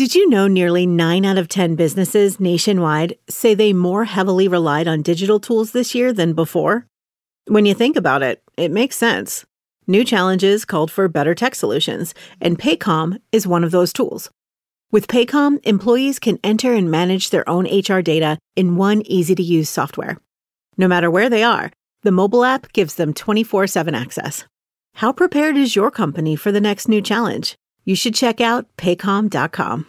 Did you know nearly 9 out of 10 businesses nationwide say they more heavily relied on digital tools this year than before? When you think about it, it makes sense. New challenges called for better tech solutions, and Paycom is one of those tools. With Paycom, employees can enter and manage their own HR data in one easy to use software. No matter where they are, the mobile app gives them 24 7 access. How prepared is your company for the next new challenge? You should check out paycom.com.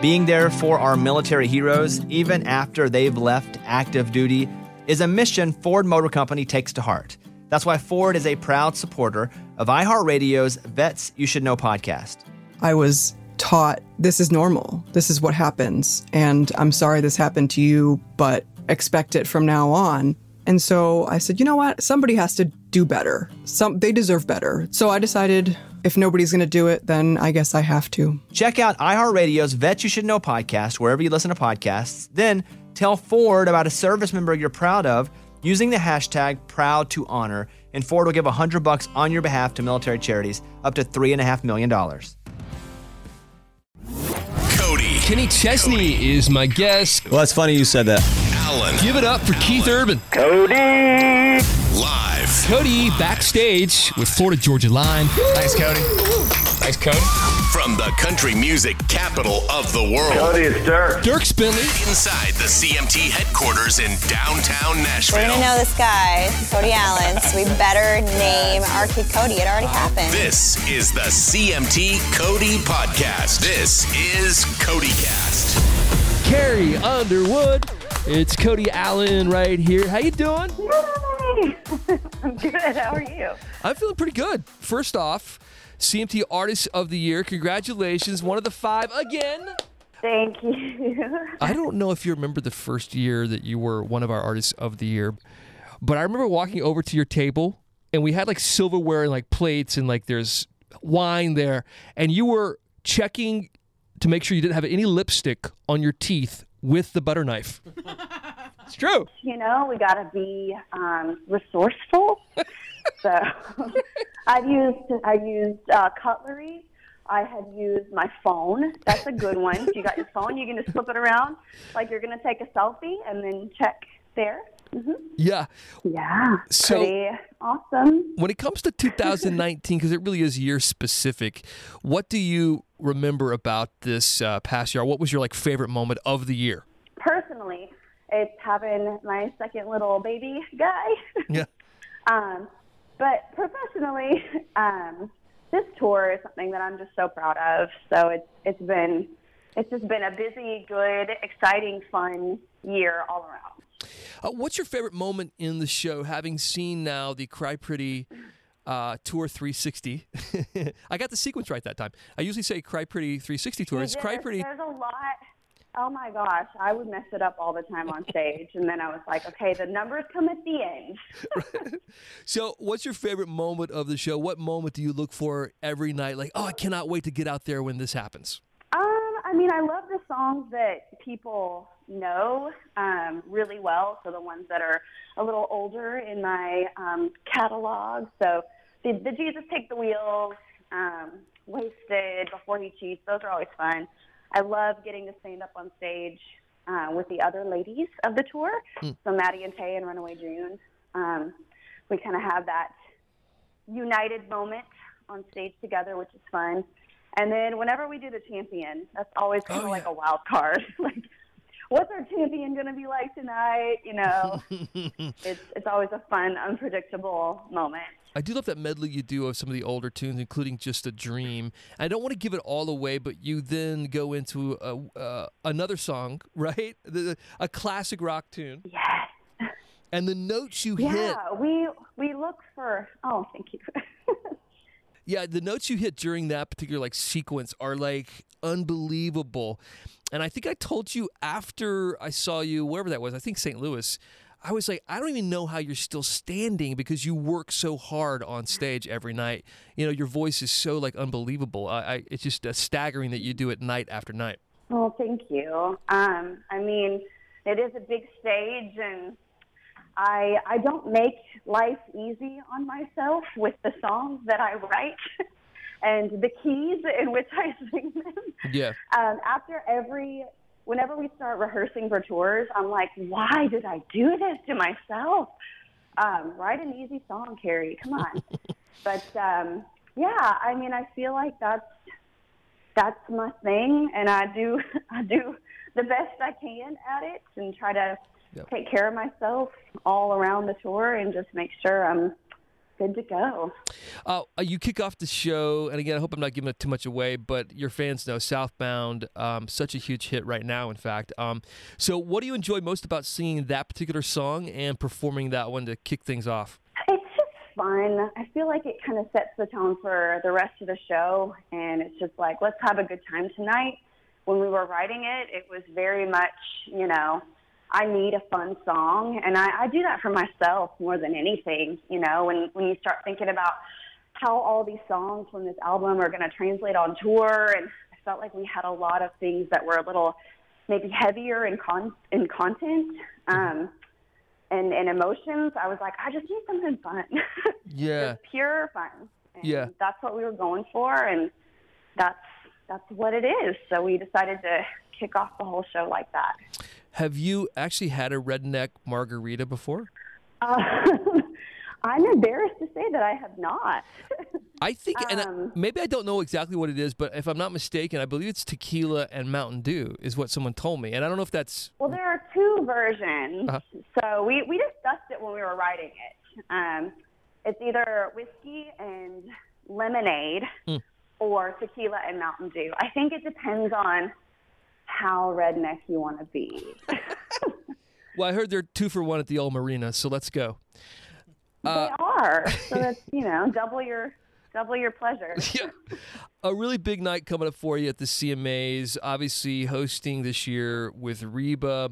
Being there for our military heroes, even after they've left active duty, is a mission Ford Motor Company takes to heart. That's why Ford is a proud supporter of iHeartRadio's Vets You Should Know podcast. I was taught this is normal, this is what happens, and I'm sorry this happened to you, but expect it from now on. And so I said, you know what? Somebody has to do better. Some they deserve better. So I decided if nobody's going to do it, then I guess I have to. Check out iHeartRadio's Vet You Should Know podcast wherever you listen to podcasts. Then tell Ford about a service member you're proud of using the hashtag proud to honor, and Ford will give 100 bucks on your behalf to military charities up to $3.5 million. Cody. Kenny Chesney is my guest. Well, it's funny you said that. Alan. Give it up for Keith Urban. Live. Cody backstage with Florida Georgia Line. Thanks, Cody. Thanks, Cody. From the country music capital of the world. Cody, it's Dierks. Dierks Bentley. Inside the CMT headquarters in downtown Nashville. We're gonna know this guy, Cody Alan, so we better name our kid Cody. It already happened. This is the CMT Cody Podcast. This is CodyCast. Carrie Underwood. It's Cody Alan right here. How you doing? I'm good. How are you? I'm feeling pretty good. First off, CMT Artist of the Year. Congratulations. One of the five again. Thank you. I don't know if you remember the first year that you were one of our Artists of the Year, but I remember walking over to your table and we had like silverware and like plates and like there's wine there, and you were checking to make sure you didn't have any lipstick on your teeth with the butter knife. it's true. You know, we got to be um, resourceful. so I've used I've used uh, cutlery. I had used my phone. That's a good one. If you got your phone, you can just flip it around like you're going to take a selfie and then check there. hmm Yeah. Yeah. So- pretty awesome. When it comes to 2019, because it really is year specific, what do you remember about this uh, past year? What was your like favorite moment of the year? It's having my second little baby guy. Yeah. Um, but professionally, um, this tour is something that I'm just so proud of. So it's it's been it's just been a busy, good, exciting, fun year all around. Uh, what's your favorite moment in the show? Having seen now the Cry Pretty uh, Tour 360, I got the sequence right that time. I usually say Cry Pretty 360 Tour. It's Cry Pretty. There's a lot. Oh my gosh, I would mess it up all the time on stage, and then I was like, okay, the numbers come at the end. So, what's your favorite moment of the show? What moment do you look for every night? Like, oh, I cannot wait to get out there when this happens. Um, I mean, I love the songs that people know um, really well. So the ones that are a little older in my um, catalog. So the, the Jesus Take the Wheels, um, Wasted, Before He Cheats. Those are always fun. I love getting to stand up on stage uh, with the other ladies of the tour. So Maddie and Tae and Runaway June. Um, we kind of have that united moment on stage together, which is fun. And then whenever we do the champion, that's always kind of like a wild card. like, what's our champion going to be like tonight? You know, it's it's always a fun, unpredictable moment. I do love that medley you do of some of the older tunes, including "Just a Dream." I don't want to give it all away, but you then go into a, uh, another song, right? The, a classic rock tune. Yes. And the notes you hit, Yeah, we we look for. Oh, thank you. yeah, the notes you hit during that particular like sequence are like unbelievable. And I think I told you after I saw you wherever that was, I think St. Louis. I was like, I don't even know how you're still standing because you work so hard on stage every night. You know, your voice is so like unbelievable. I, I it's just uh, staggering that you do it night after night. Well, thank you. Um, I mean, it is a big stage, and I I don't make life easy on myself with the songs that I write. and the keys in which I sing them. Yeah. Um, after every, whenever we start rehearsing for tours, I'm like, why did I do this to myself? Um, write an easy song, Carrie. Come on. but um, yeah, I mean, I feel like that's that's my thing, and I do I do the best I can at it, and try to Yep. take care of myself all around the tour, and just make sure I'm good to go. Uh, you kick off the show, and again, I hope I'm not giving it too much away, but your fans know Southbound, um, such a huge hit right now, in fact. Um, so, what do you enjoy most about singing that particular song and performing that one to kick things off? It's just fun. I feel like it kind of sets the tone for the rest of the show, and it's just like, let's have a good time tonight. When we were writing it, it was very much, you know, I need a fun song, and I, I do that for myself more than anything. You know, when when you start thinking about how all these songs from this album are going to translate on tour, and I felt like we had a lot of things that were a little maybe heavier in con in content. Um, and, and emotions, I was like, I just need something fun. Yeah. just pure fun. And Yeah. That's what we were going for, and that's that's what it is. So we decided to kick off the whole show like that. Have you actually had a redneck margarita before? Uh, I'm embarrassed to say that I have not. I think, and I- Um, maybe I don't know exactly what it is, but if I'm not mistaken, I believe it's tequila and Mountain Dew, is what someone told me. And I don't know if that's. Well, there are two versions. Uh-huh. So we, we discussed it when we were writing it. Um, it's either whiskey and lemonade Hmm. or tequila and Mountain Dew. I think it depends on how redneck you want to be. Well, I heard they're two for one at the old marina, so let's go. Uh, they are. So that's, you know, double your double your pleasure. yeah. A really big night coming up for you at the CMAs. Obviously, hosting this year with Reba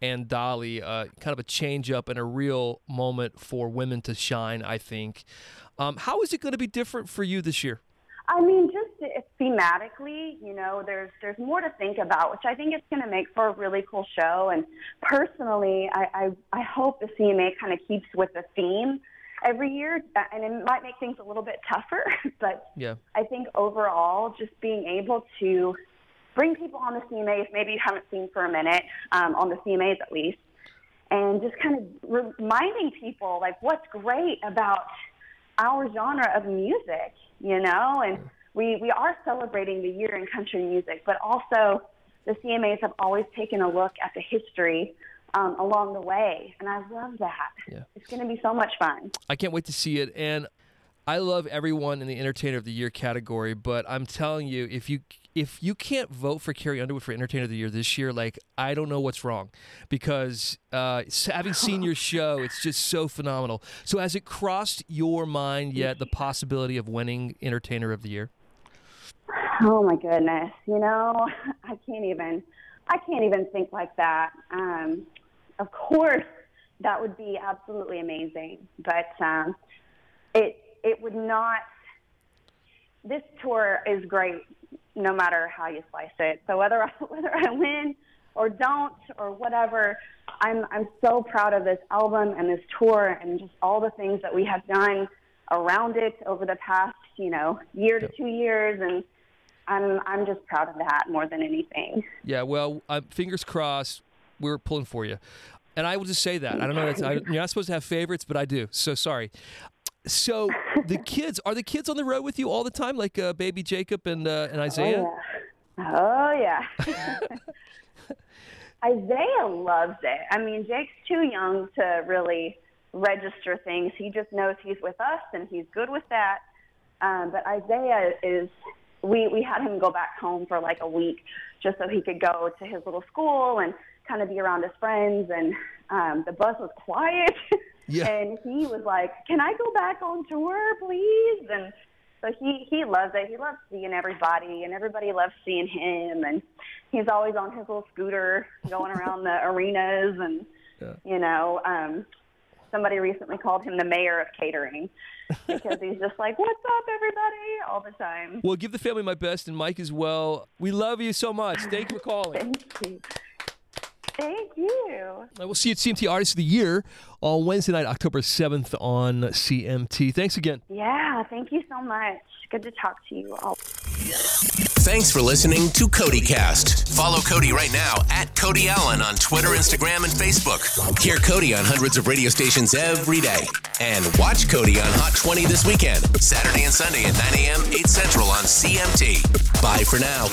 and Dolly. Uh, kind of a change up and a real moment for women to shine, I think. Um, how is it going to be different for you this year? I mean, just thematically, you know, there's there's more to think about, which I think is going to make for a really cool show. And personally, I I, I hope the CMA kind of keeps with the theme every year, uh, and it might make things a little bit tougher. But Yeah. I think overall, just being able to bring people on the CMAs, maybe you haven't seen for a minute, um, on the CMAs at least, and just kind of reminding people like what's great about our genre of music, you know, and we, we are celebrating the year in country music, but also the CMAs have always taken a look at the history um, along the way, and I love that. Yeah. It's going to be so much fun. I can't wait to see it. And I love everyone in the Entertainer of the Year category, but I'm telling you, if you if you can't vote for Carrie Underwood for Entertainer of the Year this year, like I don't know what's wrong, because uh, having seen your show, it's just so phenomenal. So has it crossed your mind yet the possibility of winning Entertainer of the Year? Oh my goodness, you know, I can't even, I can't even think like that. Um, of course, that would be absolutely amazing, but um, it it would not. This tour is great, no matter how you slice it. So whether I, whether I win or don't or whatever, I'm I'm so proud of this album and this tour and just all the things that we have done around it over the past, you know, year to two years and. I'm I'm just proud of that more than anything. Yeah, well, uh, fingers crossed, we're pulling for you. And I will just say that. I don't know. That's, I, you're not supposed to have favorites, but I do. So sorry. So the kids are the kids on the road with you all the time, like uh, baby Jacob and uh, and Isaiah. Oh yeah. Oh yeah. Isaiah loves it. I mean, Jake's too young to really register things. He just knows he's with us and he's good with that. Um, but Isaiah is. We we had him go back home for like a week just so he could go to his little school and kind of be around his friends. And um, the bus was quiet. Yeah. And he was like, "Can I go back on tour, please?" And so he he loves it. He loves seeing everybody, and everybody loves seeing him. And he's always on his little scooter going around the arenas. And you know, um, somebody recently called him the mayor of catering because he's just like, "What's up, everybody?" all the time. Well, give the family my best and Mike as well. We love you so much. Thank you for calling. Thank you. Thank you. I will see you at CMT Artist of the Year on Wednesday night, October 7th on CMT. Thanks again. Yeah, thank you so much. Good to talk to you all. Thanks for listening to CodyCast. Follow Cody right now at Cody Alan on Twitter, Instagram, and Facebook. Hear Cody on hundreds of radio stations every day. And watch Cody on Hot 20 this weekend, Saturday and Sunday at 9 a.m., 8 Central on CMT. Bye for now.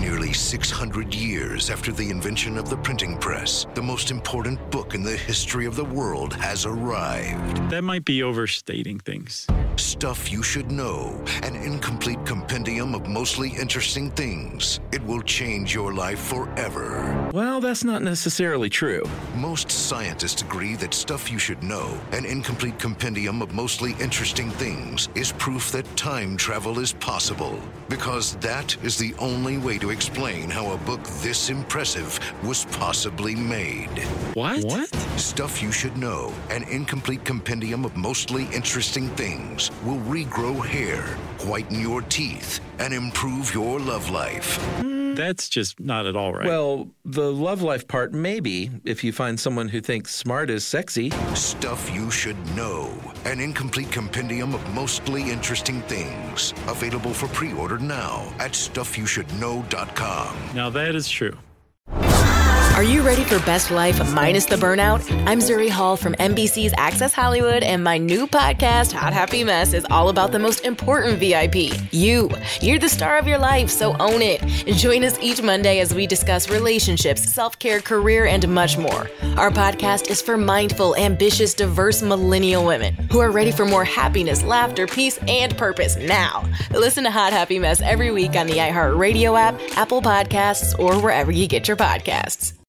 Nearly 600 years after the invention of the printing press, the most important book in the history of the world has arrived. That might be overstating things. Stuff You Should Know, an incomplete compendium of mostly interesting things. It will change your life forever. Well, that's not necessarily true. Most scientists agree that Stuff You Should Know, an incomplete compendium of mostly interesting things, is proof that time travel is possible. Because that is the only way to explain how a book this impressive was possibly made. What? What? Stuff You Should Know, an incomplete compendium of mostly interesting things, will regrow hair, whiten your teeth, and improve your love life. That's just not at all right. Well, the love life part, maybe, if you find someone who thinks smart is sexy. Stuff You Should Know, an incomplete compendium of mostly interesting things. Available for pre order now at stuffyoushouldknow.com. now that is true. Are you ready for best life minus the burnout? I'm Zuri Hall from NBC's Access Hollywood, and my new podcast, Hot Happy Mess, is all about the most important VIP you. You're the star of your life, so own it. Join us each Monday as we discuss relationships, self care, career, and much more. Our podcast is for mindful, ambitious, diverse millennial women who are ready for more happiness, laughter, peace, and purpose now. Listen to Hot Happy Mess every week on the iHeartRadio app, Apple Podcasts, or wherever you get your podcasts.